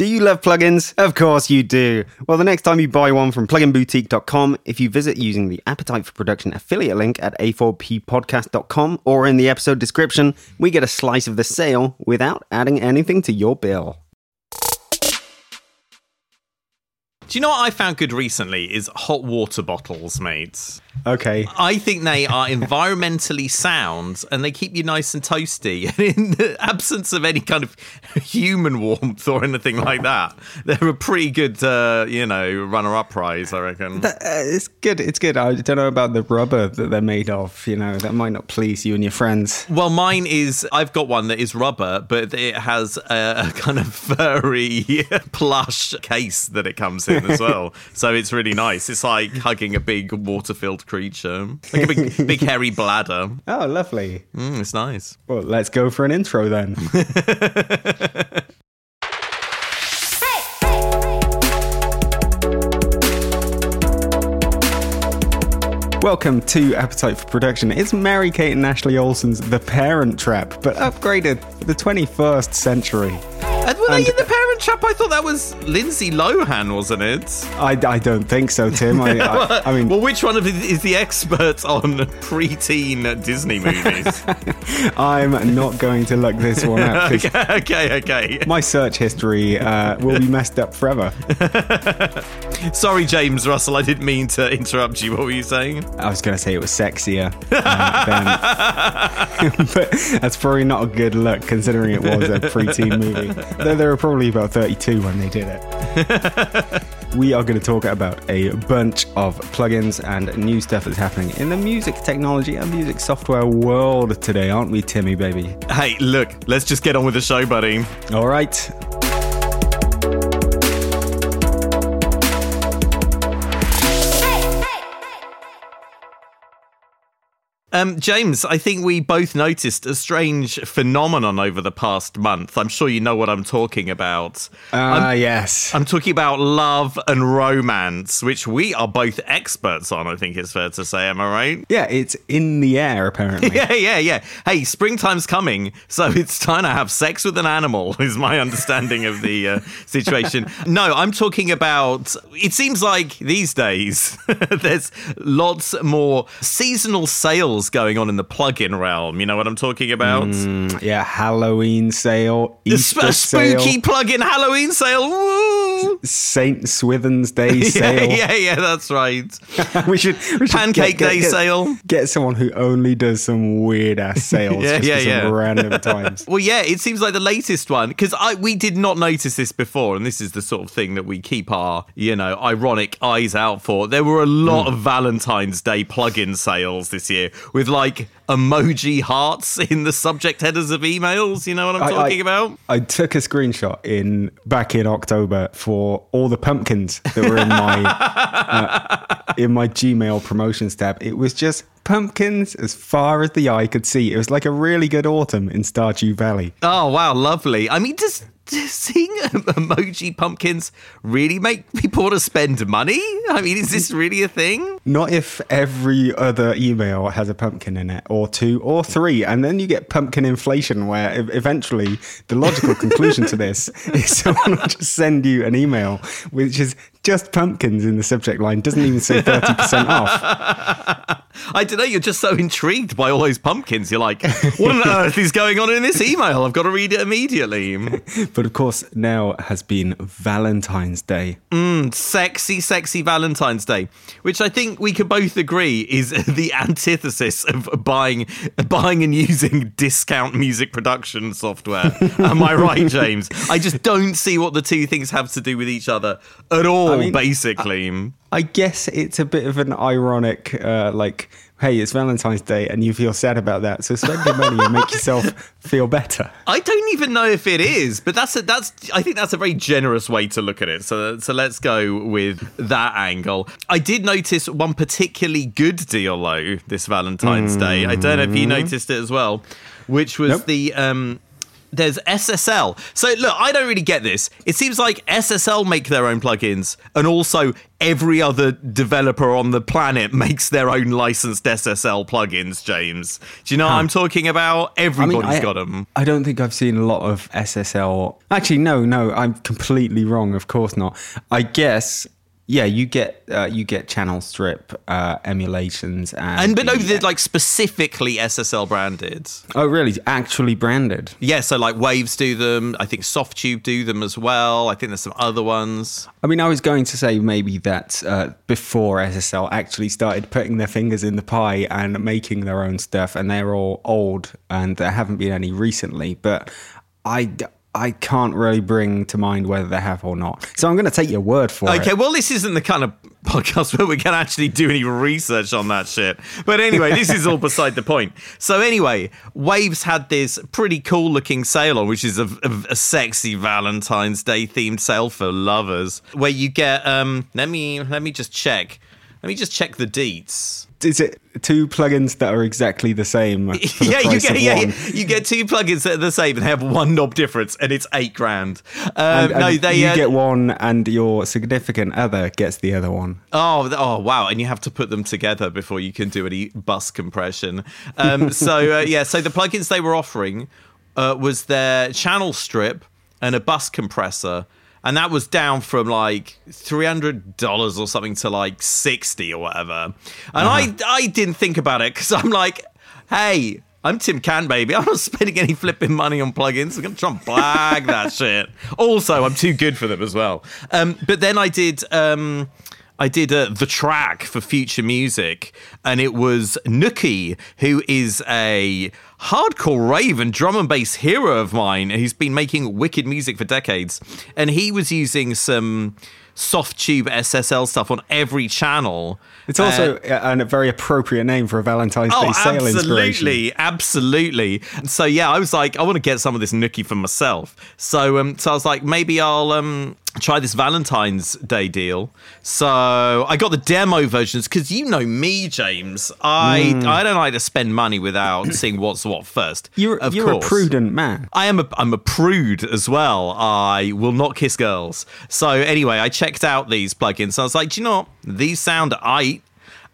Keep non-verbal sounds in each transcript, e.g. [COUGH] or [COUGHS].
Do you love plugins? Of course you do. Well, the next time you buy one from pluginboutique.com, if you visit using the Appetite for Production affiliate link at a4ppodcast.com or in the episode description, we get a slice of the sale without adding anything to your bill. Do you know what I found good recently is hot water bottles, mates. Okay. I think they are environmentally [LAUGHS] sound and they keep you nice and toasty. [LAUGHS] And in the absence of any kind of human warmth or anything like that, they're a pretty good, uh, you know, runner-up prize, I reckon. That, uh, it's good. It's good. I don't know about the rubber that they're made of. You know, that might not please you and your friends. Well, mine is. I've got one that is rubber, but it has a, a kind of furry [LAUGHS] plush case that it comes in as well. so it's really nice. It's like hugging a big water-filled creature, like a big, big hairy bladder. [LAUGHS] Oh, lovely. Mm, it's nice. Well, let's go for an intro then. [LAUGHS] Welcome to Appetite for Production. It's Mary Kate and Ashley Olsen's The Parent Trap, but upgraded for the 21st century. And were And- they in the Parent Trap? I thought that was Lindsay Lohan, wasn't it? I, I don't think so, Tim. I, I, [LAUGHS] I mean, well, which one of it is the expert on preteen Disney movies? [LAUGHS] I'm not going to look this one up. [LAUGHS] okay, okay, okay. my search history uh, will be messed up forever. Sorry, James Russell. I didn't mean to interrupt you. What were you saying? I was going to say it was sexier, uh, than- but that's probably not a good look considering it was a preteen movie. Though they were probably about 32 when they did it. [LAUGHS] we are going to talk about a bunch of plugins and new stuff that's happening in the music technology and music software world today, aren't we, Timmy, baby? Hey, look. Let's just get on with the show, buddy. All right. Um, James, I think we both noticed a strange phenomenon over the past month. I'm sure you know what I'm talking about. Ah, yes. I'm talking about love and romance, which we are both experts on, I think it's fair to say. Am I right? yeah, it's in the air, [LAUGHS] apparently. Yeah, yeah, yeah. Hey, springtime's coming, so [LAUGHS] it's time to have sex with an animal, [LAUGHS] is my understanding of the uh, situation. No, I'm talking about. It seems like these days there's lots more seasonal sales going on in the plug-in realm. You know what I'm talking about? Mm, yeah, Halloween sale, A sp- Easter a spooky sale, plug-in Halloween sale. Woo! Saint Swithin's Day [LAUGHS] Yeah, sale. yeah, yeah, that's right. [LAUGHS] we should, we should Pancake Day sale. Get someone who only does some weird ass [LAUGHS] sales Yeah, just yeah, for some yeah. random times. Well, yeah, it seems like the latest one because I we did not notice this before, and this is the sort of thing that we keep our you know ironic eyes out for. There were a lot Hmm. of Valentine's Day plug-in sales this year with like emoji hearts [LAUGHS] in the subject headers of emails. You know what I'm I- talking I- about? I took a screenshot in back in October for all the pumpkins that were in my [LAUGHS] uh, in my Gmail promotions tab. It was just pumpkins as far as the eye could see. It was like a really good autumn in Stardew Valley. Oh wow, lovely. I mean, does, does seeing [LAUGHS] emoji pumpkins really make people want to spend money? I mean, is this really a thing? Not if every other email has a pumpkin in it, or two, or three, and then you get pumpkin inflation, where eventually the logical conclusion to this [LAUGHS] is someone will just send you an email which is just pumpkins in the subject line, doesn't even say 30% off. [LAUGHS] I don't know. You're just so intrigued by all those pumpkins. You're like, what on earth is going on in this email? I've got to read it immediately. [LAUGHS] But of course, now has been Valentine's Day. Mm, sexy, sexy Valentine's Day, which I think we can both agree is [LAUGHS] the antithesis of buying, buying and using discount music production software. Am I right, [LAUGHS] James? I just don't see what the two things have to do with each other at all. mean, basically, I guess it's a bit of an ironic, uh, like, hey, it's Valentine's Day and you feel sad about that. So spend your money and make yourself [LAUGHS] feel better. I don't even know if it is, but that's a, that's I think that's a very generous way to look at it. So so let's go with that angle. I did notice one particularly good deal though this Valentine's Day. I don't know if you noticed it as well, which was Nope. the um there's SSL. So look, I don't really get this. It seems like SSL make their own plugins, and also every other developer on the planet [LAUGHS] makes their own licensed SSL plugins. James, do you know what I'm talking about? Everybody's I, got them. I don't think I've seen a lot of SSL. Actually, no, no, I'm completely wrong. Of course not. I guess yeah, you get uh, you get channel strip uh, emulations and And but no, the- they're like specifically SSL branded. oh really actually branded. Yeah, so like Waves do them. I think Softube do them as well. I think there's some other ones. I mean, I was going to say maybe that uh, before SSL actually started putting their fingers in the pie and making their own stuff, and they're all old, and there haven't been any recently. But I, I can't really bring to mind whether they have or not. So I'm going to take your word for it. Okay, well, this isn't the kind of podcast [LAUGHS] where we can actually do any research on that shit. But anyway, this is all [LAUGHS] beside the point. So anyway, Waves had this pretty cool looking sale on, which is a, a, a sexy Valentine's Day themed sale for lovers, where you get um. Let me let me just check. Let me just check the deets. Is it two plugins that are exactly the same? The [LAUGHS] yeah, you get yeah, yeah, you get two plugins that are the same and have one knob difference, and it's eight grand. Um, And- no, they you uh, get one, and your significant other gets the other one. Oh, oh, wow! And you have to put them together before you can do any bus compression. Um, [LAUGHS] so uh, yeah, so the plugins they were offering uh, was their channel strip and a bus compressor, and that was down from like three hundred dollars or something to like sixty or whatever. And I I didn't think about it because I'm like, hey. I'm Tim Cant, baby. I'm not spending any flipping money on plugins. I'm going to try and blag that [LAUGHS] shit. Also, I'm too good for them as well. Um, but then I did. Um, I did uh, the track for future music, and it was Nookie, who is a hardcore rave and drum and bass hero of mine. He's been making wicked music for decades, and he was using some Softube SSL stuff on every channel. It's also Uh, a, a very appropriate name for a Valentine's Day Oh, sale inspiration. absolutely, absolutely. So yeah, I was like, I want to get some of this nookie for myself. So um, so I was like, maybe I'll um try this Valentine's Day deal. So I got the demo versions because you know me, James. I Hmm. I don't like to spend money without [COUGHS] seeing what's what first. You're, of you're a prudent man. I am a I'm a prude as well. I will not kiss girls. So anyway, I checked out these plugins. I was like, Do you know what? These sound aight.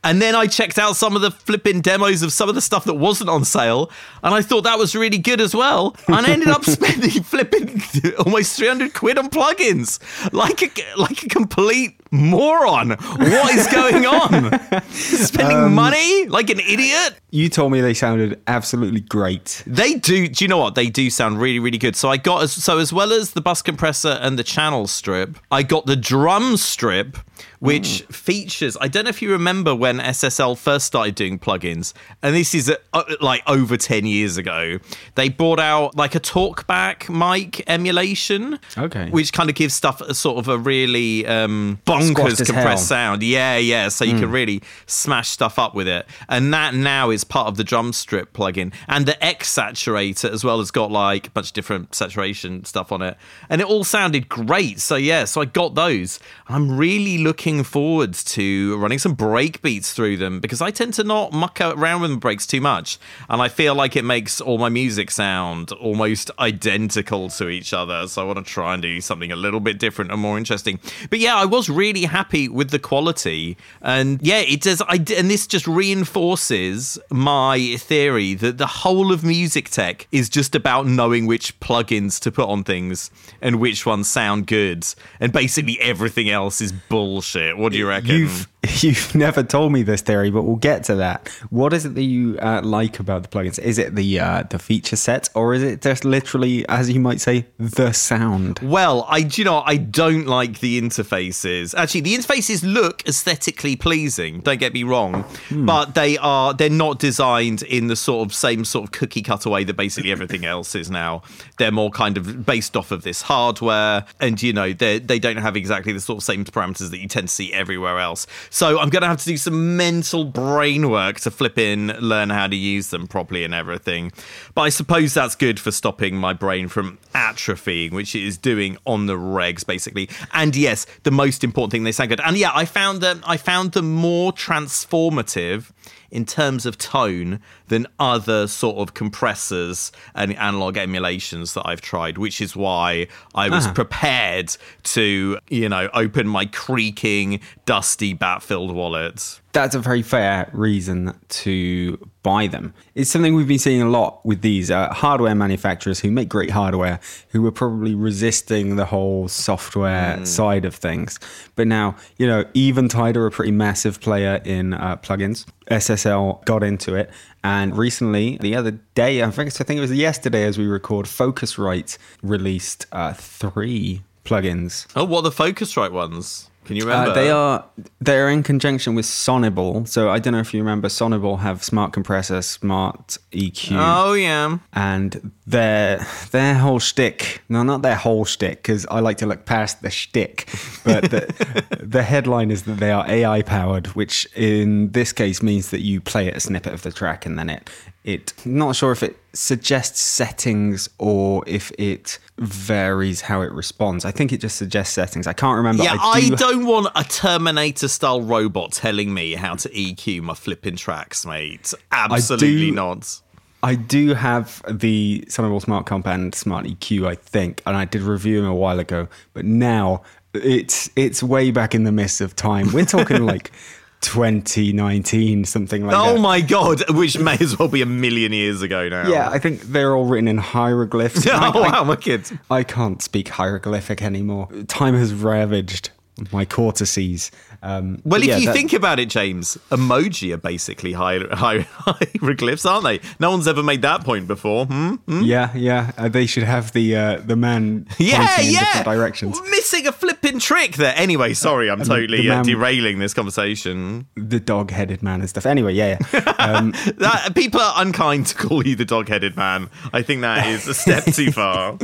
And then I checked out some of the flipping demos of some of the stuff that wasn't on sale, and I thought that was really good as well. And I ended up [LAUGHS] spending [LAUGHS] flipping almost 300 quid on plugins, like a like a complete moron. What is going on? [LAUGHS] Spending Um, money like an idiot? You told me they sounded absolutely great. They do. Do you know what? They do sound really, really good. So I got as so as well as the bus compressor and the channel strip, I got the drum strip, which features. I don't know if you remember when SSL first started doing plugins, and this is uh, like over ten years ago. They brought out like a talkback mic emulation, Okay. which kind of gives stuff a sort of a really um, bonkers compressed hell. sound. Yeah, yeah. So you can really smash stuff up with it. And that now is part of the drum strip plugin. And the X saturator as well has got like a bunch of different saturation stuff on it. And it all sounded great. So yeah, so I got those. I'm really looking forward to running some break beats through them because I tend to not muck around with breaks too much. And I feel like it makes all my music sound almost identical to each other. So I want to try and do something a little bit different and more interesting. But yeah, I was really happy with the quality. And yeah, it does. I and this just reinforces my theory that the whole of music tech is just about knowing which plugins to put on things and which ones sound good. And basically everything else is bullshit. What do you reckon? You've [LAUGHS] you've never told me this theory, but we'll get to that. What is it that you uh, like about the plugins? Is it the uh, the feature set, or is it just literally, as you might say, the sound? Well, I do you know I don't like the interfaces. Actually, the interfaces look aesthetically pleasing. Don't get me wrong, but they are they're not designed in the sort of same sort of cookie cutter way that basically everything [LAUGHS] else is now. They're more kind of based off of this hardware, and you know they they don't have exactly the sort of same parameters that you tend to see everywhere else. So I'm gonna have to do some mental brain work to flip in, learn how to use them properly and everything. But I suppose that's good for stopping my brain from atrophying, which it is doing on the regs basically. And yes, the most important thing they sound good. And yeah, I found them I found them more transformative in terms of tone than other sort of compressors and analog emulations that I've tried, which is why I was Ah. prepared to, you know, open my creaking, dusty, bat filled wallet. That's a very fair reason to buy them. It's something we've been seeing a lot with these uh, hardware manufacturers who make great hardware, who are probably resisting the whole software side of things. But now, you know, Eventide are a pretty massive player in uh, plugins. SSL got into it. And recently, the other day, I think, I think it was yesterday as we record, Focusrite released uh, three plugins Oh, what are the Focusrite ones? Can you remember? uh, they are they are in conjunction with Sonible. So I don't know if you remember Sonible have smart compressor, smart EQ, Oh, yeah. and their their whole shtick. No, not their whole shtick, because I like to look past the shtick. But the, [LAUGHS] the headline is that they are AI powered, which in this case means that you play it a snippet of the track and then it it not sure if it suggests settings or if it varies how it responds. I think it just suggests settings. I can't remember. Yeah, I, do don't want a Terminator style robot telling me how to EQ my flipping tracks, mate. Absolutely do- not. I do have the Sonible Smart Comp and Smart EQ, I think, and I did review them a while ago. But now it's it's way back in the mist of time. We're talking like [LAUGHS] 2019, something like Oh that. Oh my god, which may as well be a million years ago now. Yeah, I think they're all written in hieroglyphs. [LAUGHS] Oh, I, I- wow, my kids. I can't speak hieroglyphic anymore. Time has ravaged my cortices. Um, Well, if yeah, you that- think about it, James, emoji are basically hier- [LAUGHS] hier- hieroglyphs, aren't they? No one's ever made that point before. Hmm? yeah, yeah, uh, they should have the uh, the man [LAUGHS] Yeah, pointing in different directions. Missing a flipping trick there. Anyway, sorry, I'm totally uh, man- derailing this conversation. The dog-headed man and stuff. Anyway, yeah, yeah. Um, [LAUGHS] That, people are unkind to call you the dog-headed man. I think that is a step too far.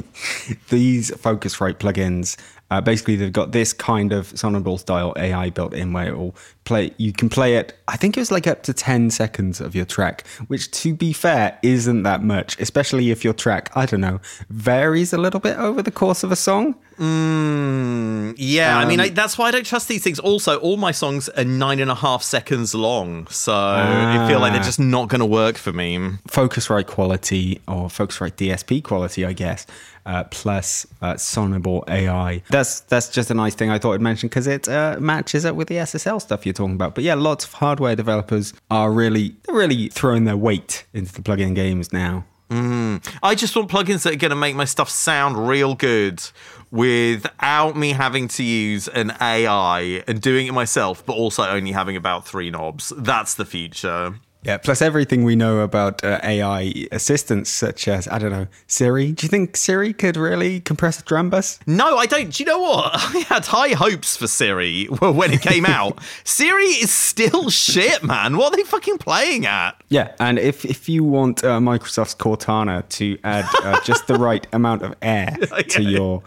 these Focusrite plugins, uh, basically they've got this kind of Sonible style AI built in where it will play. You can play it. I think it was like up to ten seconds of your track, which to be fair isn't that much, especially if your track I don't know varies a little bit over the course of a song. Mm, yeah, I mean, Um, I, that's why I don't trust these things. Also, all my songs are nine and a half seconds long, so I feel like they're Ah. just not going to work for me. Focusrite quality or Focusrite DSP quality, I guess, uh, plus uh, Sonible AI. That's that's just a nice thing I thought I'd mention because it uh, matches up with the SSL stuff you're talking about. But yeah, lots of hardware developers are really really throwing their weight into the plugin games now. Mm-hmm. I just want plugins that are going to make my stuff sound real good without me having to use an AI and doing it myself, but also only having about three knobs. That's the future. Yeah, plus everything we know about uh, AI assistants, such as I don't know Siri. Do you think Siri could really compress a drum bus? No, I don't. Do you know what? [LAUGHS] I had high hopes for Siri when it came [LAUGHS] out. Siri is still shit, man. What are they fucking playing at? Yeah, and if if you want uh, Microsoft's Cortana to add uh, just the right amount of air [LAUGHS] to your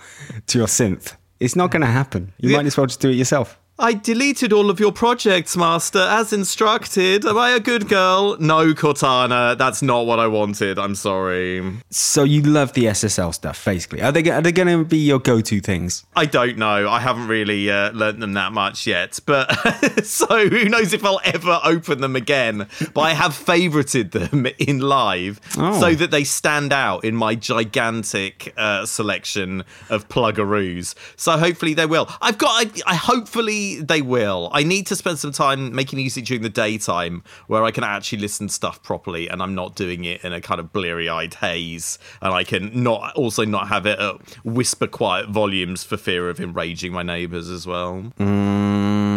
to your synth, it's not going to happen. You might as well just do it yourself. I deleted all of your projects, Master, as instructed. Am I a good girl? No, Cortana. That's not what I wanted. I'm sorry. So you love the SSL stuff, basically. Are they are they going to be your go to things? I don't know. I haven't really uh, learnt them that much yet. But [LAUGHS] so who knows if I'll ever open them again. But I have favorited them [LAUGHS] in live Oh. so that they stand out in my gigantic uh, selection of pluggaroos. So hopefully they will. I've got, I, I hopefully they will. I need to spend some time making music during the daytime where I can actually listen to stuff properly and I'm not doing it in a kind of bleary eyed haze. And I can not also not have it at whisper quiet volumes for fear of enraging my neighbours as well. Mm.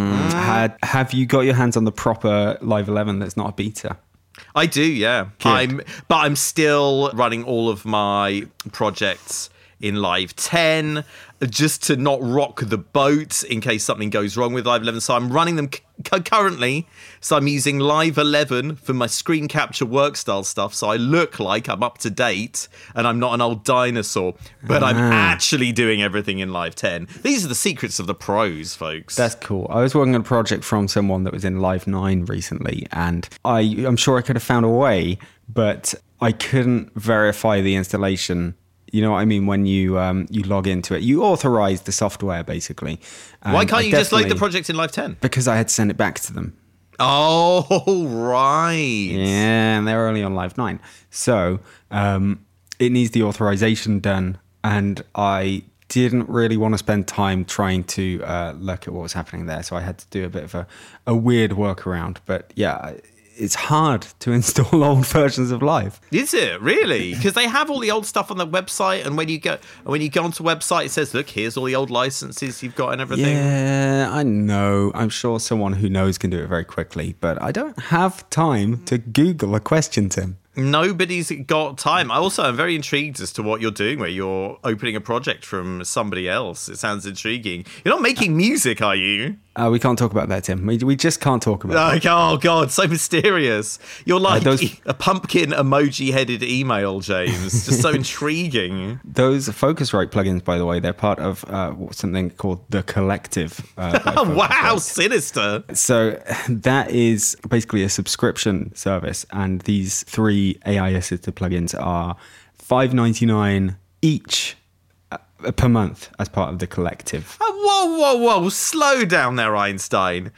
Mm. Had, have you got your hands on the proper Live 11 that's not a beta? I do, yeah. Good. I'm but I'm still running all of my projects in Live 10 just to not rock the boat in case something goes wrong with Live 11. So I'm running them c- currently. So I'm using Live 11 for my screen capture work style stuff. So I look like I'm up to date and I'm not an old dinosaur, but I'm Ah. actually doing everything in Live 10. These are the secrets of the pros, folks. That's cool. I was working on a project from someone that was in Live 9 recently, and I, I'm sure I could have found a way, but I couldn't verify the installation. You know what I mean? When you um, you log into it, you authorize the software basically. Why can't I you just load the project in Live 10? Because I had to send it back to them. Oh, [LAUGHS] right. Yeah, and they're only on Live 9. So um, it needs the authorization done. And I didn't really want to spend time trying to uh, look at what was happening there. So I had to do a bit of a, a weird workaround. But yeah, it's hard to [LAUGHS] install old versions of Live. Is it really? Because they have all the old stuff on the website, and when you go when you go onto the website, it says, "Look, here's all the old licenses you've got and everything." Yeah, I know. I'm sure someone who knows can do it very quickly, but I don't have time to Google a question, Tim. Nobody's got time. I also am very intrigued as to what you're doing, where you're opening a project from somebody else. It sounds intriguing. You're not making music, are you? Uh, we can't talk about that, Tim. We, we just can't talk about Like, that. oh god, so mysterious. You're like those- a pumpkin emoji-headed email, James. Just so intriguing. [LAUGHS] Those Focusrite plugins, by the way, they're part of uh, something called the Collective. Uh, Oh, [LAUGHS] wow, sinister. So that is basically a subscription service, and these three AI assisted plugins are five ninety nine each uh, per month as part of the collective. Oh, whoa, whoa, whoa! Slow down there, Einstein.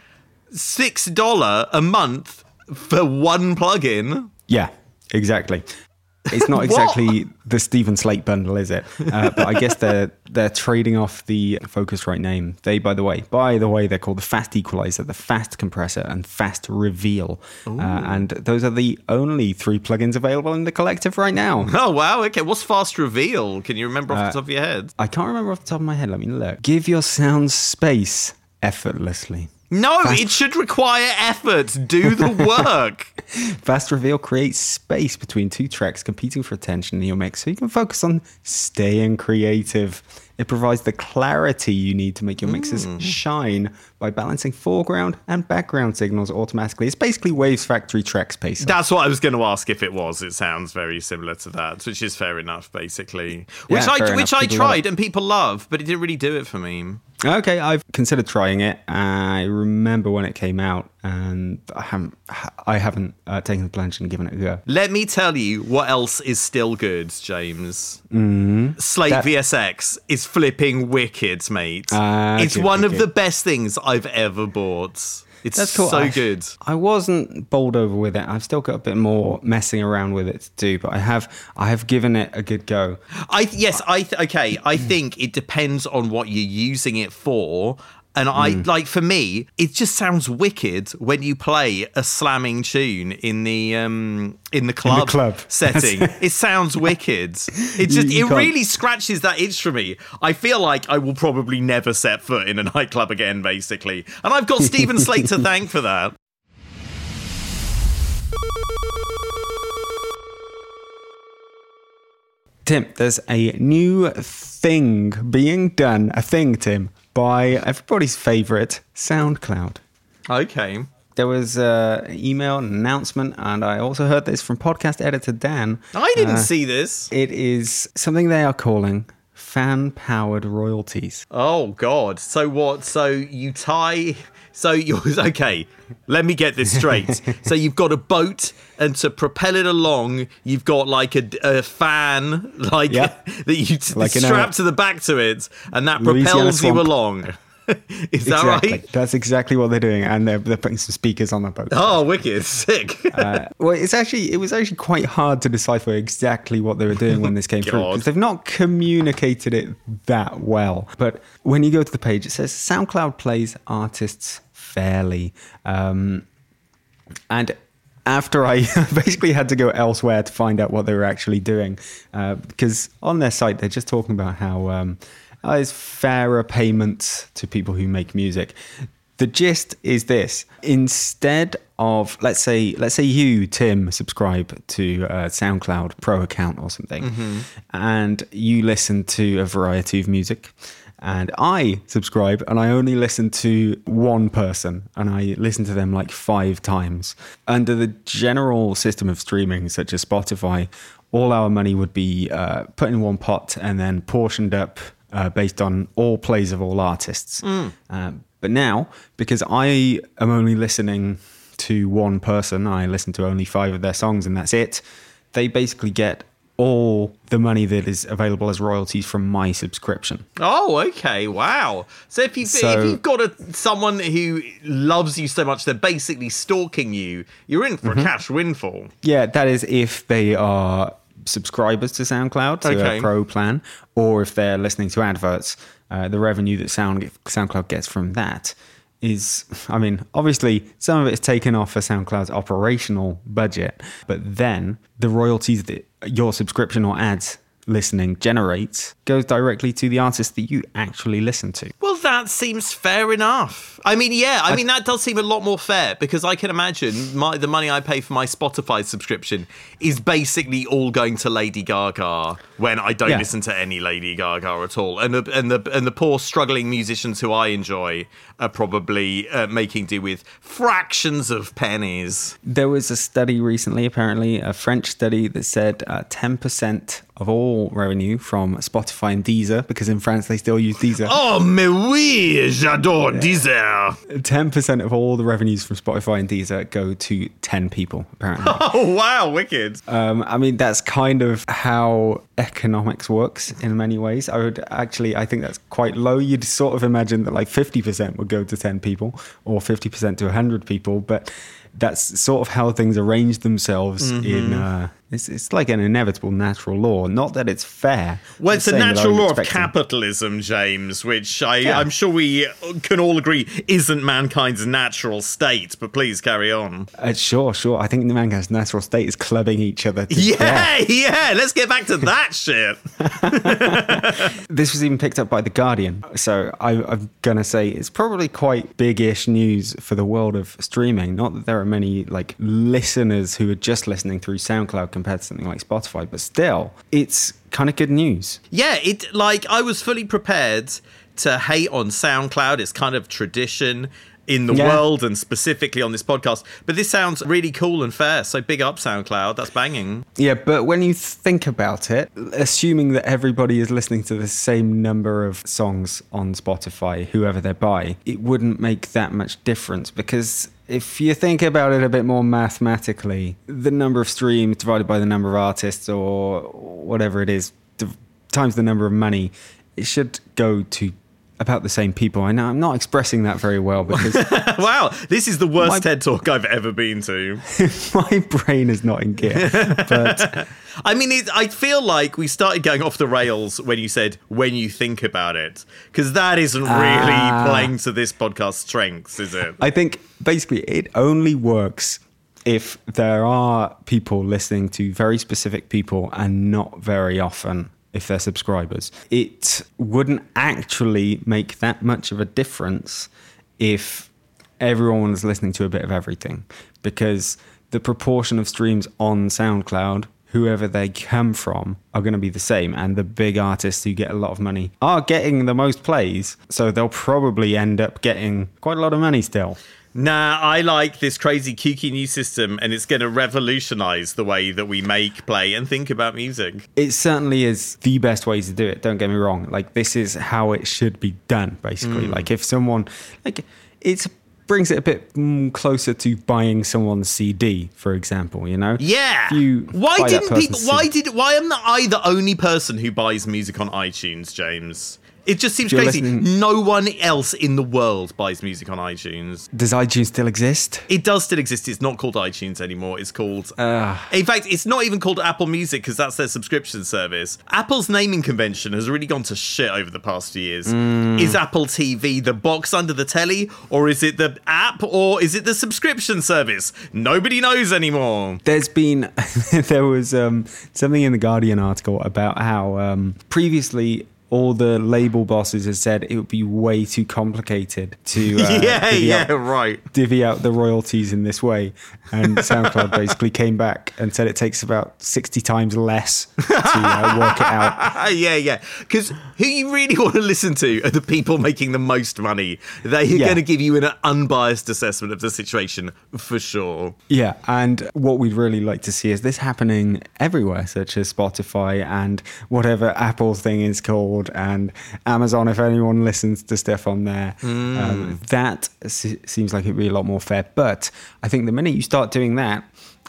Six dollar a month for one plugin. Yeah, exactly. It's not [LAUGHS] exactly the Steven Slate bundle, is it? Uh, but I guess they're they're trading off the Focusrite name. They, by the way, by the way, they're called the Fast Equalizer, the Fast Compressor, and Fast Reveal. Uh, and those are the only three plugins available in the collective right now. [LAUGHS] Oh wow, okay. What's fast reveal? Can you remember off the top of your head? I can't remember off the top of my head. Let me look. Give your sound space effortlessly. No, it should require effort. Do the [LAUGHS] work. Fast Reveal creates space between two tracks competing for attention in your mix so you can focus on staying creative. It provides the clarity you need to make your mixes mm. shine by balancing foreground and background signals automatically. It's basically Wavesfactory Trackspace. That's what I was going to ask if it was. It sounds very similar to that, which is fair enough, basically. Which Yeah, I which enough. I People tried and people love, but it didn't really do it for me. Okay, I've considered trying it. I remember when it came out, and I haven't, I haven't uh, taken the plunge and given it a go. Let me tell you what else is still good, James. Mm, Slate That- VSX is flipping wicked, mate. Ah, it's good, one good, of the best things I've ever bought. It's That's cool. so I- good. I wasn't bowled over with it. I've still got a bit more messing around with it to do, but I have I have given it a good go. I yes, I th- okay. I think it depends on what you're using it for. And I Hmm. like for me, it just sounds wicked when you play a slamming tune in the um in the club, club. [LAUGHS] setting. it sounds [LAUGHS] wicked. It just you it can't- really scratches that itch for me. I feel like I will probably never set foot in a [LAUGHS] nightclub again, basically. And I've got Steven Slate to thank for that. Tim, there's a new thing being done, a thing, Tim, by everybody's favorite SoundCloud. Okay. There was uh, an email, an announcement, and I also heard this from podcast editor Dan. I didn't Uh, see this. It is something they are calling fan powered royalties. Oh God! So what? So you tie? [LAUGHS] So you [LAUGHS] okay? Let me get this straight. [LAUGHS] so you've got a boat, and to propel it along, you've got like a, a fan, like that you t- Like strap to the back to it, and that Louisiana propels you along. [LAUGHS] Is that right? That's exactly what they're doing, and they're, they're putting some speakers on the boat. Oh, wicked! Sick. Uh, well, it's actually it was actually quite hard to decipher exactly what they were doing when this came [LAUGHS] through because they've not communicated it that well. But when you go to the page, it says SoundCloud plays artists fairly, um, and after I [LAUGHS] basically had to go elsewhere to find out what they were actually doing, uh, because on their site they're just talking about how um, uh, there's fairer payments to people who make music. The gist is this: instead of let's say let's say you Tim subscribe to a SoundCloud Pro account or something, and you listen to a variety of music. And I subscribe and I only listen to one person and I listen to them like five times. Under the general system of streaming, such as Spotify, all our money would be uh, put in one pot and then portioned up uh, based on all plays of all artists. Um, but now, because I am only listening to one person, I listen to only five of their songs and that's it, they basically get all the money that is available as royalties from my subscription. Oh, okay. Wow. So if you've, So- if you've got a, someone who loves you so much they're basically stalking you, you're in for a cash windfall. Yeah, that is if they are subscribers to SoundCloud, to Okay. a pro plan, or if they're listening to adverts. Uh, the revenue that Sound SoundCloud gets from that is, I mean, obviously some of it is taken off for SoundCloud's operational budget, but then the royalties that your subscription or ads listening generates goes directly to the artist that you actually listen to. Well, that seems fair enough. I mean, yeah, I mean that does seem a lot more fair because I can imagine my the money I pay for my Spotify subscription is basically all going to Lady Gaga when I don't Yeah. listen to any Lady Gaga at all, and the and the and the poor struggling musicians who I enjoy are probably uh, making do with fractions of pennies. There was a study recently, apparently, a French study that said uh, 10% of all revenue from Spotify and Deezer, because in France they still use Deezer. Oh, mais oui, j'adore Deezer. 10% of all the revenues from Spotify and Deezer go to 10 people, apparently. [LAUGHS] Oh, wow, wicked. um, I mean, that's kind of how economics works in many ways. I would actually, I think that's quite low. You'd sort of imagine that like 50% would go to 10 people or 50% to 100 people, but that's sort of how things arrange themselves in. Uh, it's, it's like an inevitable natural law. Not that it's fair. Well, it's a saying that I natural law of capitalism, James, which I, Yeah. I'm sure we can all agree isn't mankind's natural state. But please carry on. Uh, sure, sure. I think the mankind's natural state is clubbing each other. To death. Yeah, [LAUGHS] yeah. Let's get back to that shit. [LAUGHS] This was even picked up by The Guardian. So I, I'm going to say it's probably quite big ish news for the world of streaming. Not that there are many like listeners who are just listening through SoundCloud compared to something like Spotify, but still, it's kind of good news. Yeah, it like I was fully prepared to hate on SoundCloud. It's kind of tradition in the Yeah. world and specifically on this podcast. But this sounds really cool and fair. So big up SoundCloud. That's banging. Yeah, but when you think about it, assuming that everybody is listening to the same number of songs on Spotify, whoever they're by, it wouldn't make that much difference because if you think about it a bit more mathematically, the number of streams divided by the number of artists or whatever it is, times the number of money, it should go to about the same people. I know I'm not expressing that very well because [LAUGHS] wow, this is the worst My- TED talk I've ever been to. [LAUGHS] my brain is not in gear. But [LAUGHS] I mean, it, I feel like we started going off the rails when you said when you think about it, because that isn't really Ah. playing to this podcast's strengths, is it? I think basically it only works if there are people listening to very specific people and not very often if they're subscribers. It wouldn't actually make that much of a difference if everyone was listening to a bit of everything because the proportion of streams on SoundCloud whoever they come from are going to be the same and the big artists who get a lot of money are getting the most plays so they'll probably end up getting quite a lot of money still Nah, I like this crazy kooky new system, and it's going to revolutionize the way that we make, play, and think about music. it certainly is the best way to do it don't get me wrong like this is how it should be done basically Mm. like if someone like it brings it a bit mm, closer to buying someone's cd for example you know Yeah. Why didn't people? Why CD did? Why am I the only person who buys music on iTunes, James? It just seems You're crazy. listening- No one else in the world buys music on iTunes. does itunes still exist It does still exist. It's not called iTunes anymore. It's called. Ah. in fact, it's not even called Apple Music because that's their subscription service. Apple's naming convention has really gone to shit over the past few years. Mm. Is Apple TV the box under the telly, or is it the app, or is it the subscription service? Nobody knows anymore. there's been [LAUGHS] there was um, something in the Guardian article about how um, previously all the label bosses had said it would be way too complicated to [LAUGHS] uh, yeah, divvy yeah, out- right. divvy out the royalties in this way. And SoundCloud basically came back and said it takes about 60 times less to uh, work it out. Ah, [LAUGHS] yeah, yeah. Because who you really want to listen to are the people making the most money. They are Yeah. going to give you an unbiased assessment of the situation for sure. Yeah, and what we'd really like to see is this happening everywhere, such as Spotify and whatever Apple's thing is called, and Amazon, if anyone listens to stuff on there. Um, that se- seems like it'd be a lot more fair. But I think the minute you start doing that,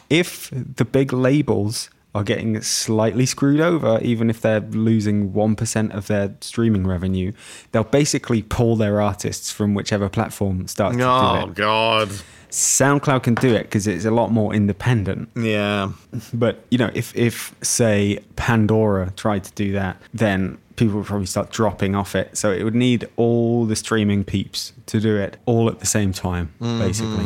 if the big labels are getting slightly screwed over, even if they're losing 1% of their streaming revenue, they'll basically pull their artists from whichever platform starts to do Oh. God. SoundCloud can do it because it's a lot more independent. Yeah. But you know, if if say Pandora tried to do that, then people would probably start dropping off it. So it would need all the streaming peeps to do it all at the same time, basically.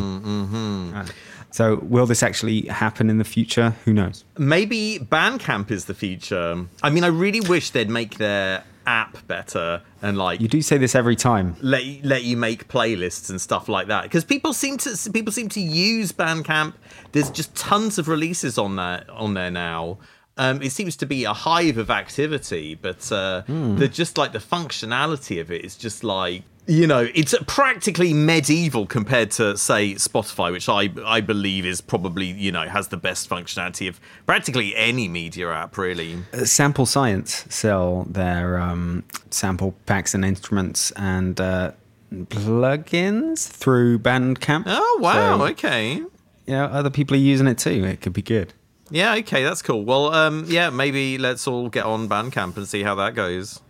Uh, so will this actually happen in the future? Who knows? Maybe Bandcamp is the future. I mean, I really wish they'd make their app better and like You do say this every time. let you, let you make playlists and stuff like that because people seem to people seem to use Bandcamp. There's just tons of releases on there on there now. Um, it seems to be a hive of activity, but uh, the just like the functionality of it is just like you know it's practically medieval compared to say Spotify, which I I believe is probably you know has the best functionality of practically any media app really. Uh, Sample Science sell their um, sample packs and instruments and uh, plugins through Bandcamp. Oh wow, So, okay. you know, other people are using it too. It could be good. Yeah, okay, that's cool. Well, um, yeah, maybe let's all get on Bandcamp and see how that goes.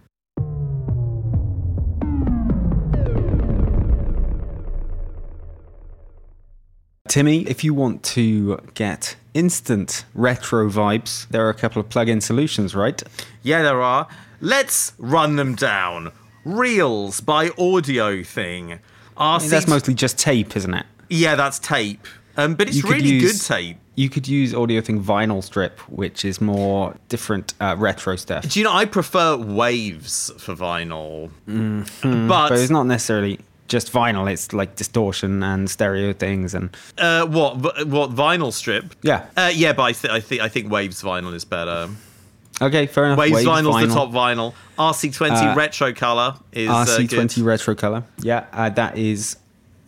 Timmy, if you want to get instant retro vibes, there are a couple of plug-in solutions, right? Yeah, there are. Let's run them down. Reels by AudioThing. RC That's mostly just tape, isn't it? yeah, that's tape. Um, but it's You really use- good tape. You could use AudioThing vinyl strip, which is more different uh, retro stuff. Do you know I prefer waves for vinyl, but, Mm-hmm. But it's not necessarily just vinyl. It's like distortion and stereo things, and uh, what what vinyl strip? yeah. Uh, yeah, but I, th- I think I think waves vinyl is better. Okay, fair enough. Waves Wave vinyl's the top vinyl. RC20 Uh, retro color is uh, RC20 good. retro color. Yeah, uh, that is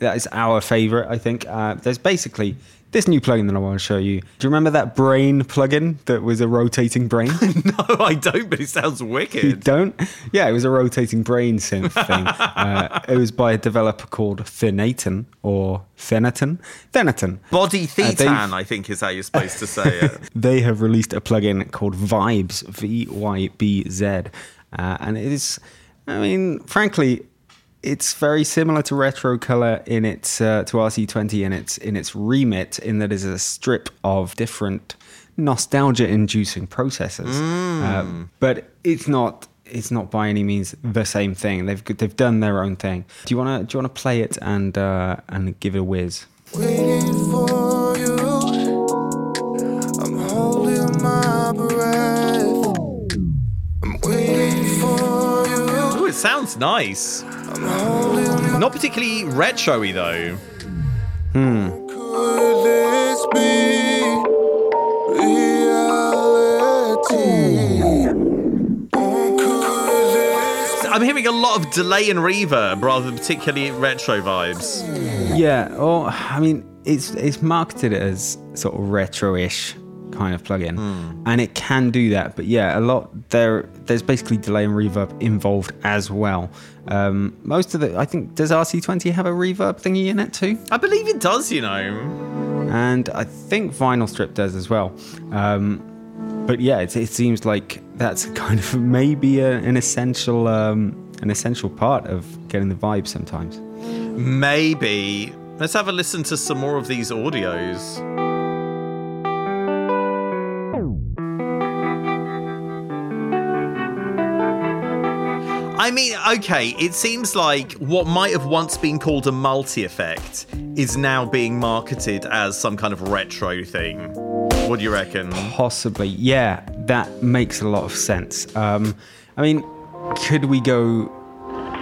that is our favorite. I think uh, there's basically this new plugin that I want to show you. Do you remember that brain plugin that was a rotating brain? [LAUGHS] No, I don't. But it sounds wicked. you don't? Yeah, it was a rotating brain synth thing. [LAUGHS] uh, it was by a developer called Thenaton or Thenaton. Thenaton. Body they've- Thetan, I think, is how you're supposed to say it. [LAUGHS] They have released a plugin called Vibes, V Y B Z, uh, and it is, I mean, frankly, it's very similar to Retro Color in its uh, to RC20 in its in its remit, in that it's a strip of different nostalgia-inducing processes, uh, but it's not. It's not by any means the same thing. They've they've done their own thing. Do you wanna do you wanna play it and uh, and give it a whiz? Waiting for you. I'm holding my breath. Sounds nice. I'm holding my Not particularly retro-y though. Hmm. Could this be reality? Oh, could this I'm hearing a lot of delay and reverb rather than particularly retro vibes. Yeah, or I mean, it's it's marketed as sort of retro-ish kind of plugin, and it can do that. But yeah, a lot there. There's basically delay and reverb involved as well. Um, most of the, I think, does RC20 have a reverb thingy in it too? I believe it does, you know. and I think Vinyl Strip does as well. Um, but yeah, it, it seems like that's [LAUGHS] kind of maybe a, an essential um, an essential part of getting the vibe sometimes. Maybe. Let's have a listen to some more of these audios. I mean, okay, it seems like what might have once been called a multi effect is now being marketed as some kind of retro thing. What do you reckon? Possibly, yeah, that makes a lot of sense. Um, I mean, could we go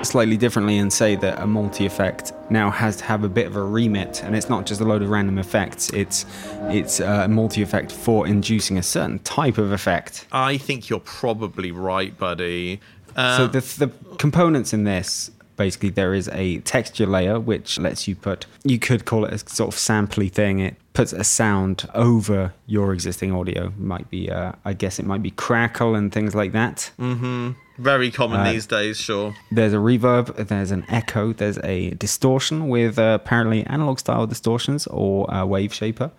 slightly differently and say that a multi effect now has to have a bit of a remit, and it's not just a load of random effects. It's it's uh, a multi effect for inducing a certain type of effect. I think you're probably right, buddy. So Uh, the the components in this basically there is a texture layer which lets you put you could call it a sort of sampley thing. It puts a sound over your existing audio. Might be uh, i guess it might be crackle and things like that. Very common Uh, these days, sure. there's a reverb there's an echo there's a distortion with uh, apparently analog style distortions or a wave shaper.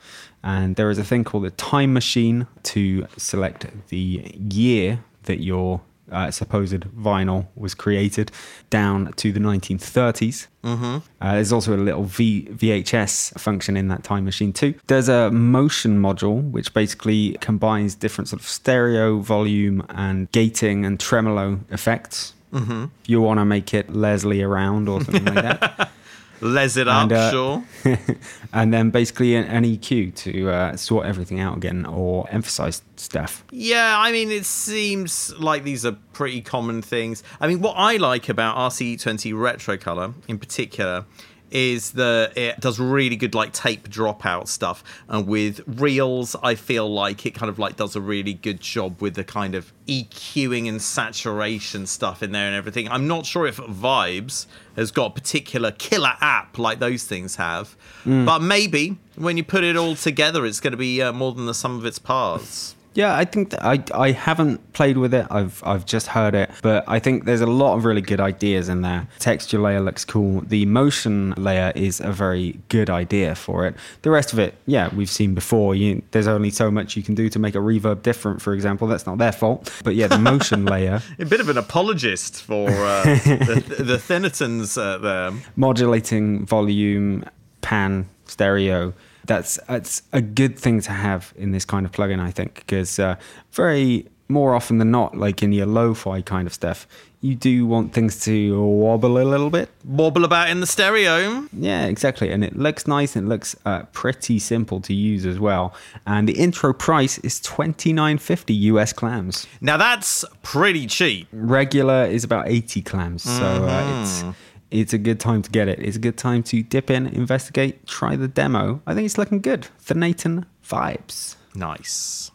And there is a thing called a time machine to select the year that your uh, supposed vinyl was created down to the 1930s. Mm-hmm. Uh, there's also a little v- VHS function in that time machine too. There's a motion module which basically combines different sort of stereo, volume, and gating and tremolo effects. Mm-hmm. You want to make it Leslie around or something like that. [LAUGHS] Les it up, And, uh, sure. [LAUGHS] and then basically an, an EQ to uh, sort everything out again or emphasize stuff. Yeah, I mean, it seems like these are pretty common things. I mean, what I like about RCE20 Retro Color in particular is that it does really good like tape dropout stuff. And with reels i feel like it kind of like does a really good job with the kind of eqing and saturation stuff in there and everything. I'm not sure if vibes has got a particular killer app like those things have. But maybe when you put it all together it's going to be uh, more than the sum of its parts Yeah, I think that I I haven't played with it. I've I've just heard it, but I think there's a lot of really good ideas in there. Texture layer looks cool. The motion layer is a very good idea for it. The rest of it, yeah, we've seen before. You, there's only so much you can do to make a reverb different. For example, that's not their fault. But yeah, the motion [LAUGHS] layer, a bit of an apologist for uh, the, the Thinnertons uh, there. modulating volume, pan, stereo. That's that's a good thing to have in this kind of plugin, I think, because uh, very more often than not, like in your lo-fi kind of stuff, you do want things to wobble a little bit. Wobble about in the stereo. Yeah, exactly, and it looks nice and it looks uh, pretty simple to use as well. And the intro price is twenty nine fifty US clams. Now that's pretty cheap. regular is about 80 clams so uh, it's it's a good time to get it it's a good time to dip in investigate try the demo i think it's looking good the nathan vibes Nice.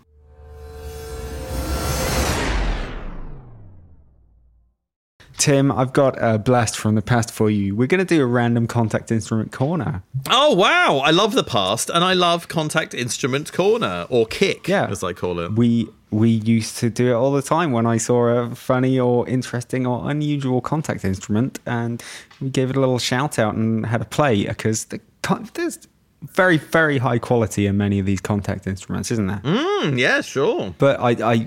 tim i've got a blast from the past for you we're going to do a random Kontakt instrument corner Oh wow! I love the past, and I love Kontakt Instrument Corner or Kick, Yeah. as I call it. we we used to do it all the time when i saw a funny or interesting or unusual Kontakt instrument and we gave it a little shout out and had a play because the, there's very very high quality in many of these Kontakt instruments isn't there Mm, yeah, sure. but I, I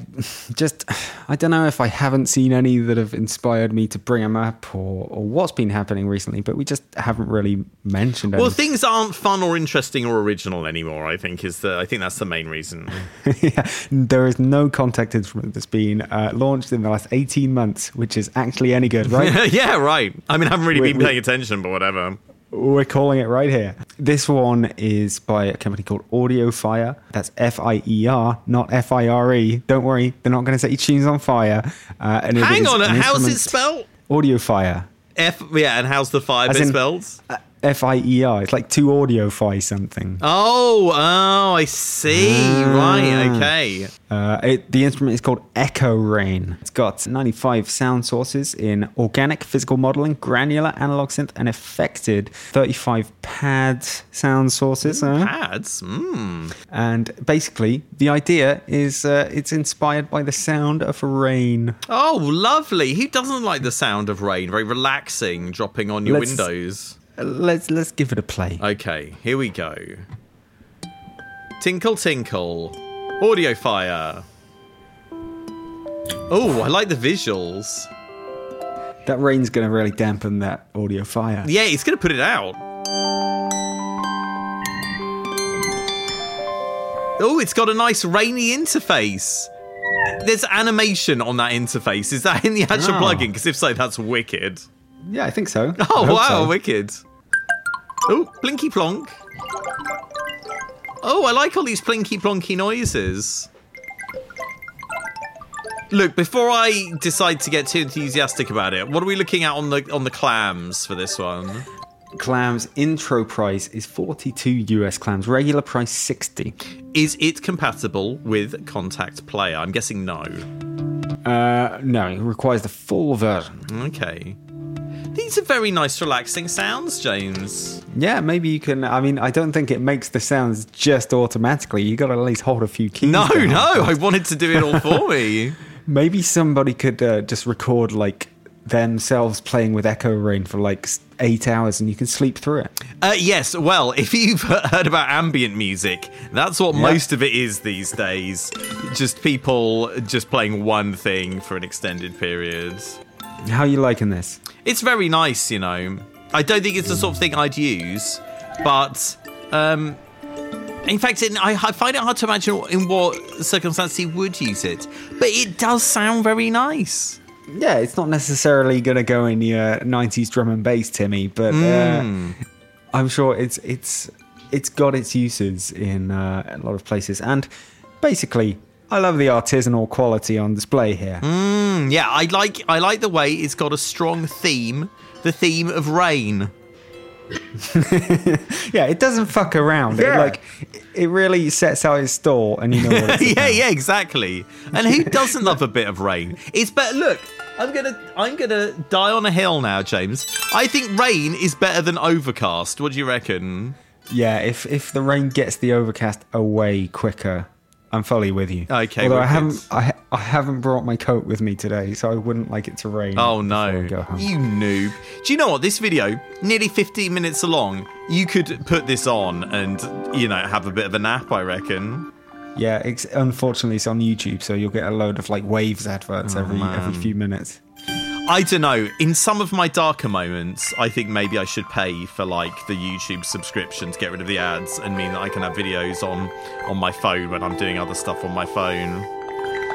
just I don't know if I haven't seen any that have inspired me to bring them up or, or what's been happening recently, but we just haven't really mentioned Well, things aren't fun or interesting or original anymore. I think is the. I think that's the main reason. [LAUGHS] yeah, there is no Kontakt instrument that's been uh, launched in the last 18 months, which is actually any good, right? [LAUGHS] yeah, right. I mean, I haven't really We- been we- paying attention, but whatever. We're calling it right here. This one is by a company called Audiofier. That's F I E R, not F I R E. Don't worry, they're not going to set your tunes on fire. Uh, and Hang on, how's it spelled? Audiofier. F. Yeah, and how's the fire As bit in- spelled? F I E R. It's like two audio fi something. Oh, oh, I see. Right, okay. Uh, it, the instrument is called Echo Rain. It's got 95 sound sources in organic physical modeling, granular analog synth, and affected 35 pad sound sources. uh, Pads. Mm. and basically, the idea is uh, it's inspired by the sound of rain. Oh, lovely. Who doesn't like the sound of rain? Very relaxing, dropping on your Let's- windows. Let's let's give it a play. Okay, here we go. Tinkle, tinkle. Audiofier. Oh, I like the visuals. That rain's going to really dampen that audio fire. Yeah, it's going to put it out. Oh, it's got a nice rainy interface. There's animation on that interface. Is that in the actual Oh. plugin? Because if so, that's wicked. Yeah, I think so. [LAUGHS] Oh, wow, so. wicked. Oh, plinky plonk. Oh, I like all these plinky plonky noises. Look, before I decide to get too enthusiastic about it, what are we looking at on the on the clams for this one? Clams intro price is 42 US clams, regular price 60. Is it compatible with Kontakt Player? I'm guessing no. Uh, no, it requires the full version. Okay. These are very nice, relaxing sounds, James. Yeah, maybe you can. I mean, I don't think it makes the sounds just automatically. You got to at least hold a few keys. No, down. no, I wanted to do it all for [LAUGHS] me. Maybe somebody could uh, just record like themselves playing with Echo Rain for like eight hours, and you can sleep through it. Uh, yes, well, if you've [LAUGHS] heard about ambient music, that's what Yeah. most of it is these days. Just people just playing one thing for an extended period. How are you liking this? It's very nice, you know. I don't think it's the sort of thing I'd use, but um, in fact, in, I, I find it hard to imagine in what circumstance he would use it. But it does sound very nice. Yeah, it's not necessarily going to go in your '90s drum and bass, Timmy, but uh, I'm sure it's it's it's got its uses in uh, a lot of places. And basically, I love the artisanal quality on display here. Mm, yeah, I like I like the way it's got a strong theme, the theme of rain. [LAUGHS] Yeah, it doesn't fuck around. It, like it really sets out its stall, and you know what [LAUGHS] yeah, about. yeah, exactly. And who doesn't love a bit of rain? It's better. Look, I'm gonna, I'm gonna die on a hill now, James. I think rain is better than overcast. What do you reckon? Yeah, if if the rain gets the overcast away quicker, I'm fully with you. Okay, Although I haven't I, I haven't brought my coat with me today, so I wouldn't like it to rain. Oh no, you noob! Do you know what? This video, nearly 15 minutes long. You could put this on and you know have a bit of a nap. I reckon. Yeah, it's, unfortunately it's on YouTube, so you'll get a load of like waves adverts oh, every every Oh, man. few minutes. I don't know. In some of my darker moments, I think maybe I should pay for like the YouTube subscription to get rid of the ads and mean that I can have videos on on my phone when I'm doing other stuff on my phone.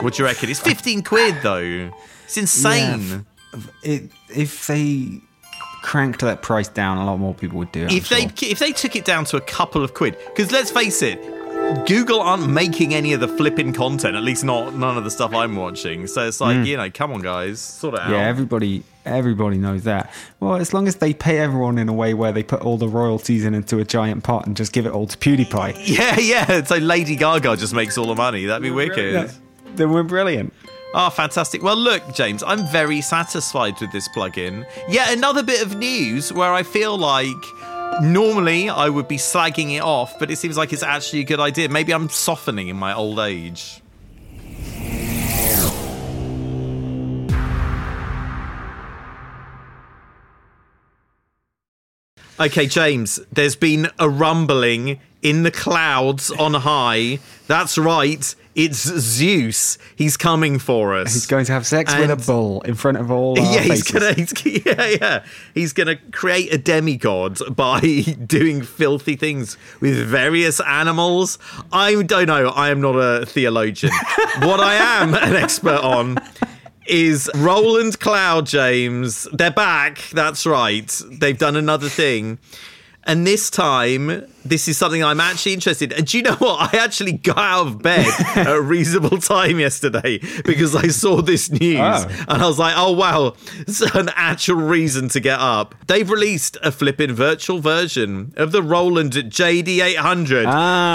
What do you reckon? It's 15 quid though. It's insane. It, if they cranked that price down, a lot more people would do it. I'm if they sure. if they took it down to a couple of quid, because let's face it, Google aren't making any of the flipping content. At least not none of the stuff I'm watching. So it's like hmm. you know, come on, guys, sort it out. Yeah, everybody everybody knows that. Well, as long as they pay everyone in a way where they put all the royalties in into a giant pot and just give it all to PewDiePie, [LAUGHS] yeah, yeah. So Lady Gaga just makes all the money. That'd be wicked. yeah, then we're brilliant. Oh, fantastic. Well, look, James, I'm very satisfied with this plugin. Yet another bit of news where I feel like normally I would be slagging it off, but it seems like it's actually a good idea. Maybe I'm softening in my old age. Okay, James, there's been a rumbling in the clouds on high. That's right, it's Zeus. He's coming for us. He's going to have sex with a bull in front of all our yeah, he's gonna, he's, [LAUGHS] yeah, yeah. He's gonna create a demigod by [LAUGHS] doing filthy things with various animals. I don't know. I am not a theologian. [LAUGHS] what I am an expert on is Roland Cloud James. They're back. That's right. They've done another thing. And this time, this is something I'm actually interested in. And do you know what? I actually got out of bed [LAUGHS] at a reasonable time yesterday because I saw this news. Oh. And I was like, oh, wow, it's an actual reason to get up. They've released a flipping virtual version of the Roland JD800. Ah.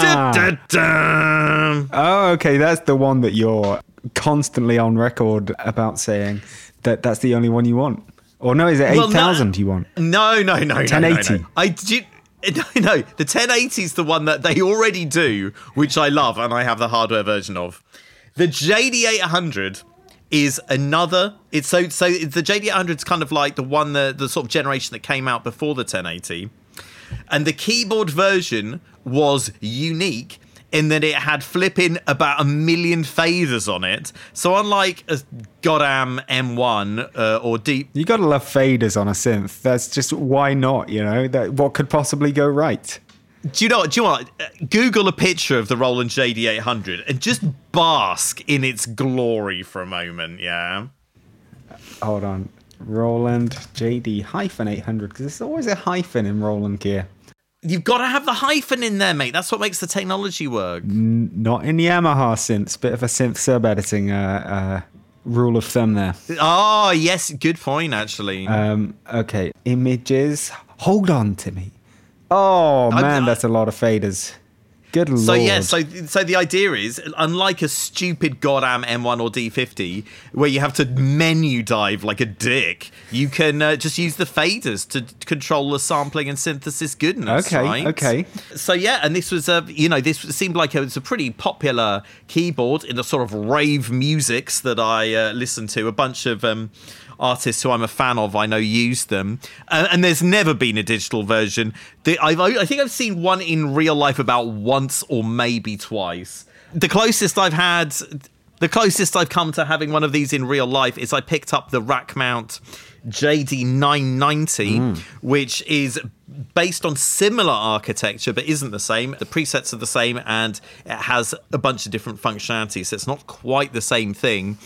Oh, okay. That's the one that you're constantly on record about saying that that's the only one you want. Or no, is it Well, no- 8,000 you want? No, no, no, no, no, 1080. no. I did. No, no, the 1080 is the one that they already do, which I love, and I have the hardware version of. The JD800 is another. It's so so. The JD800 is kind of like the one the the sort of generation that came out before the 1080, and the keyboard version was unique in that it had flipping about a million faders on it. So unlike a goddamn M1 uh, or Deep You gotta love faders on a synth. That's just why not, you know? That what could possibly go right? Do you know? what- Do you know what? Uh, Google a picture of the Roland JD800 and just bask in its glory for a moment. Yeah. Hold on. Roland JD hyphen 800 because there's always a hyphen in Roland gear. You've got to have the hyphen in there, mate. That's what makes the technology work. Not in Yamaha synths. Bit of a synth sub editing uh, uh, rule of thumb there. Oh, yes. Good point, actually. Um, okay, images. Hold on, Timmy. Oh I- man, I- that's a lot of faders. Good So yeah, lord. so so the idea is, unlike a stupid goddamn M1 or D50, where you have to menu dive like a dick, you can uh, just use the faders to control the sampling and synthesis goodness. Okay, right? okay. So yeah, and this was a you know this seemed like it was a pretty popular keyboard in the sort of rave musics that I uh, listened to. A bunch of um, artists who I'm a fan of, I know, use them, uh, and there's never been a digital version. The, I've, I think I've seen one in real life about once or maybe twice. The closest I've had. The closest I've come to having one of these in real life is I picked up the rack mount JD990, which is based on similar architecture but isn't the same. The presets are the same and it has a bunch of different functionality, so it's not quite the same thing.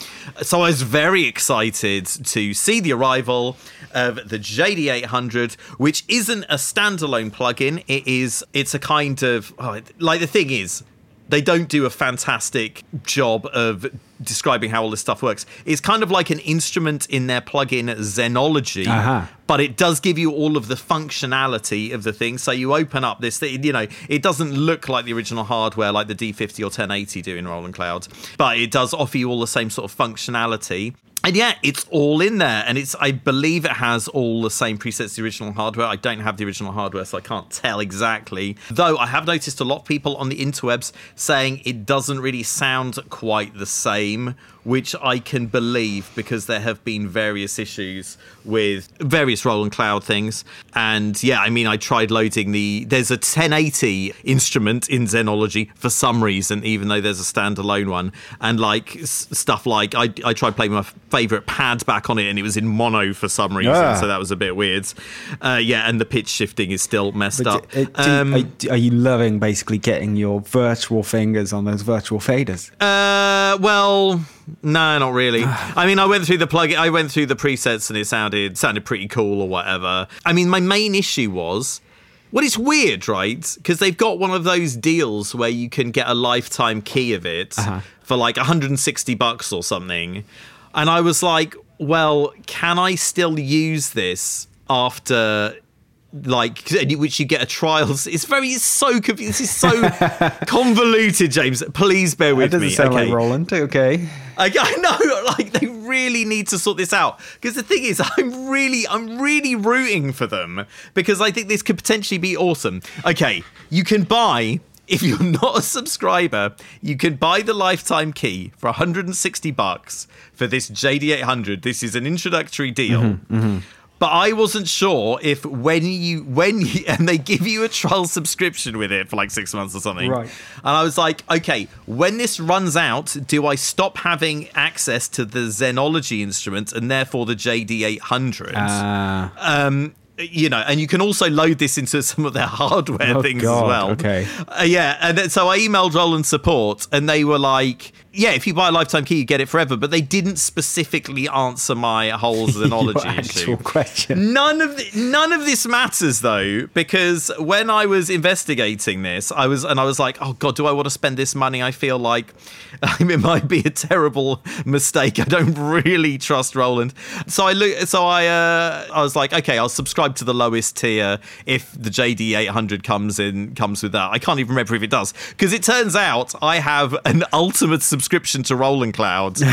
So I was very excited to see the arrival of the JD800, which isn't a standalone plugin. It is. It's a kind of oh, like the thing is they don't do a fantastic job of describing how all this stuff works. It's kind of like an instrument in their plugin Zenology, Uh-huh. but it does give you all of the functionality of the thing. So you open up this, thing, you know, it doesn't look like the original hardware like the D50 or 1080 do in Roland Cloud, but it does offer you all the same sort of functionality. And yeah, it's all in there, and it's I believe it has all the same presets the original hardware. I don't have the original hardware, so I can't tell exactly. Though I have noticed a lot of people on the interwebs saying it doesn't really sound quite the same, which I can believe because there have been various issues with various Roland Cloud things. And yeah, I mean, I tried loading the. There's a 1080 instrument in Zenology for some reason, even though there's a standalone one. And like s- stuff like I, I tried playing my favorite pad back on it, and it was in mono for some reason, Ah. so that was a bit weird. Uh, yeah, and the pitch shifting is still messed up. But, uh, do- Um, are, are you loving basically getting your virtual fingers on those virtual faders? Uh, well, no, not really. [SIGHS] I mean, I went through the plug. I went through the presets, and it sounded sounded pretty cool or whatever. I mean, my main issue was. Well, it's weird, right? Because they've got one of those deals where you can get a lifetime key of it uh-huh. for like 160 bucks or something. And I was like, well, can I still use this after like which you get a trial it's very it's so confusing this is so [LAUGHS] convoluted james please bear That with doesn't me sound okay like Roland. Okay. I, [LAUGHS] I know, like they really need to sort this out because the thing is, [LAUGHS] I'm really, I'm really rooting for them because I think this could potentially be awesome. Okay, you can buy. [LAUGHS] If you're not a subscriber, you can buy the lifetime key for 160 bucks for this JD800. This is an introductory deal. Mm-hmm, mm-hmm. But I wasn't sure if when you when you, [LAUGHS] and they give you a trial subscription with it for like six months or something. Right. And I was like, okay, when this runs out, do I stop having access to the Zenology instrument and therefore the JD800? Uh, um, you know, and you can also load this into some of their hardware Oh, things God, as well. okay. Uh, yeah, and then- so I emailed Roland support, and they were like, "Yeah, if you buy a lifetime key, you get it forever." But they didn't specifically answer my whole Zenology [LAUGHS] issue. question. None of the, none of this matters though, because when I was investigating this, I was and I was like, oh god, do I want to spend this money? I feel like [LAUGHS] it might be a terrible mistake. I don't really trust Roland. So I look, so I uh, I was like, okay, I'll subscribe to the lowest tier if the JD 800 comes in comes with that. I can't even remember if it does because it turns out I have an ultimate subscription to Roland Clouds, and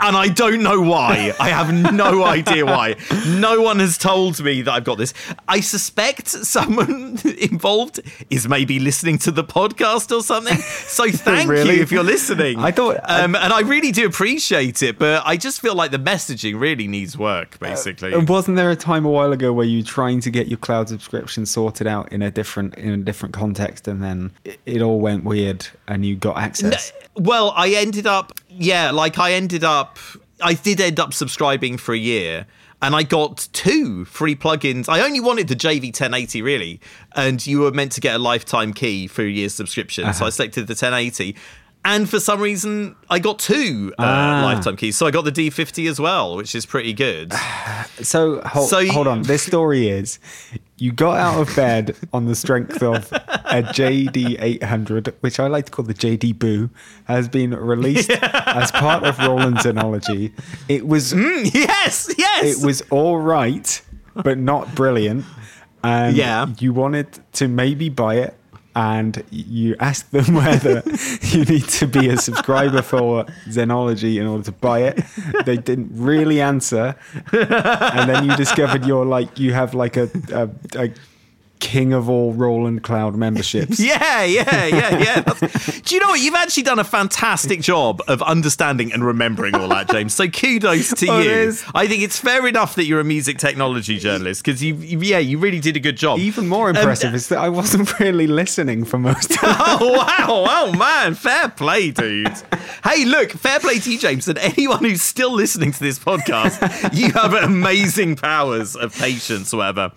I don't know why. I have no idea why. No one has told me that I've got this. I suspect someone [LAUGHS] involved is maybe listening to the podcast or something. So [LAUGHS] thank Really? you if you're listening. I thought- um, and I really do appreciate it, but I just feel like the messaging really needs work. Basically, And wasn't there a time a while ago where you were trying to get your cloud subscription sorted out in a different in a different context, and then it, it all went weird, and you got access? Well, I ended up, yeah, like I ended up, I did end up subscribing for a year. And I got two free plugins. I only wanted the JV 1080 really, and you were meant to get a lifetime key for a year's subscription. So uh-huh. I selected the 1080, and for some reason I got two uh, Ah. lifetime keys. So I got the D50 as well, which is pretty good. [SIGHS] So, hold, So you- hold on. This story is you got out of bed on the strength of a JD 800, which I like to call the JD Boo, has been released [LAUGHS] as part of Roland's Zenology. It was yes, yes. it was all right, but not brilliant. And Yeah. you wanted to maybe buy it, and you ask them [LAUGHS] whether you need to be a subscriber for Zenology in order to buy it. They didn't really answer, and then you discovered you're like you have like a a, a king of all Roland Cloud memberships. [LAUGHS] Yeah, yeah, yeah, yeah. That's- Do you know what? You've actually done a fantastic job of understanding and remembering all that, James. So kudos to [LAUGHS] Oh, you. I think it's fair enough that you're a music technology journalist because you, yeah, you really did a good job. Even more Um, impressive is that I wasn't [LAUGHS] really listening for most of oh wow! Oh man, fair play, dude. hey, look, fair play to you, James, and anyone who's still listening to this podcast. you have amazing powers of patience, whatever.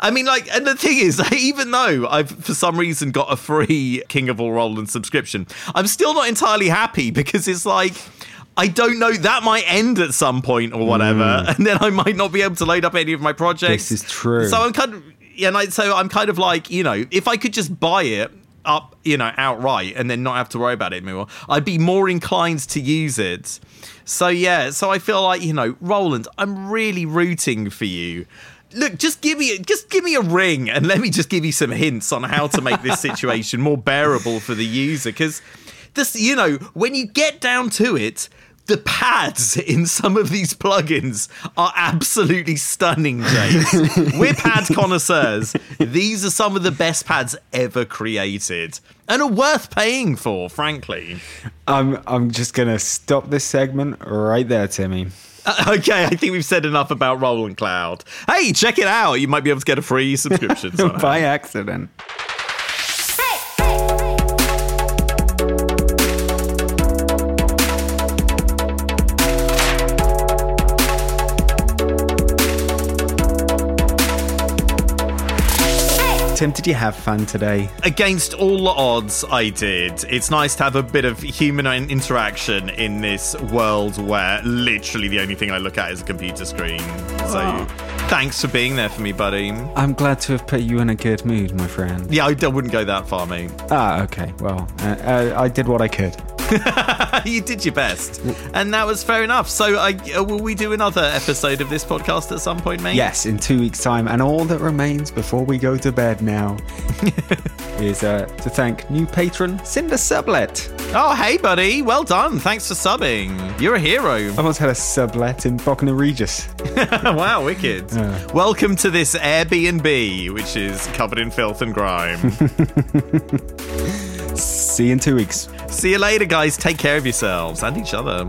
I mean, like, and the thing is, [LAUGHS] even though I've for some reason got a free King of All Roland subscription, I'm still not entirely happy because it's like. I don't know. That might end at some point or whatever, mm. and then I might not be able to load up any of my projects. This is true. So I'm kind of, yeah, and I, so I'm kind of like, you know, if I could just buy it up, you know, outright and then not have to worry about it anymore, I'd be more inclined to use it. So yeah, so I feel like, you know, Roland, I'm really rooting for you. Look, just give me just give me a ring and let me just give you some hints on how to make this [LAUGHS] situation more bearable for the user cuz this you know, when you get down to it, the pads in some of these plugins are absolutely stunning, James. [LAUGHS] We're pad connoisseurs. These are some of the best pads ever created and are worth paying for, frankly. I'm I'm just gonna stop this segment right there, Timmy. Uh, [LAUGHS] okay, I think we've said enough about Roland Cloud. Hey, check it out. You might be able to get a free subscription. [LAUGHS] By accident. Tim, did you have fun today? Against all the odds, I did. It's nice to have a bit of human interaction in this world where literally the only thing I look at is a computer screen. So, thanks for being there for me, buddy. I'm glad to have put you in a good mood, my friend. Yeah, I d- wouldn't go that far, mate. Ah, okay. Well, uh, uh, I did what I could. [LAUGHS] you did your best, and that was fair enough. So, I, uh, will we do another episode of this podcast at some point, mate? Yes, in two weeks' time. And all that remains before we go to bed now [LAUGHS] is uh, to thank new patron Cinder Sublet. Oh, hey, buddy. Well done. Thanks for subbing. You're a hero. I once had a sublet in Bognor Regis. [LAUGHS] wow, wicked. Welcome to this Airbnb, which is covered in filth and grime. See you in two weeks. See you later, guys. Take care of yourselves and each other.